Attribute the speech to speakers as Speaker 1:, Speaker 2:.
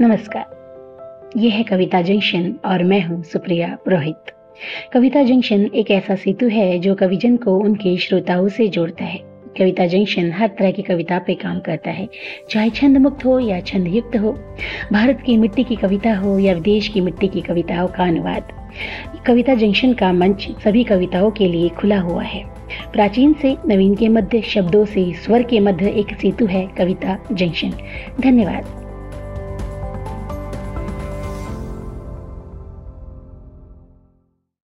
Speaker 1: नमस्कार। ये है कविता जंक्शन और मैं हूँ सुप्रिया पुरोहित। कविता जंक्शन एक ऐसा सेतु है जो कविजन को उनके श्रोताओं से जोड़ता है। कविता जंक्शन हर तरह की कविता पे काम करता है, चाहे छंद मुक्त हो या छंद युक्त हो। भारत की मिट्टी की कविता हो या विदेश की मिट्टी की कविताओं का अनुवाद। कविता जंक्शन का मंच सभी कविताओं के लिए खुला हुआ है। प्राचीन से नवीन के मध्य, शब्दों से स्वर के मध्य एक सेतु है कविता जंक्शन। धन्यवाद।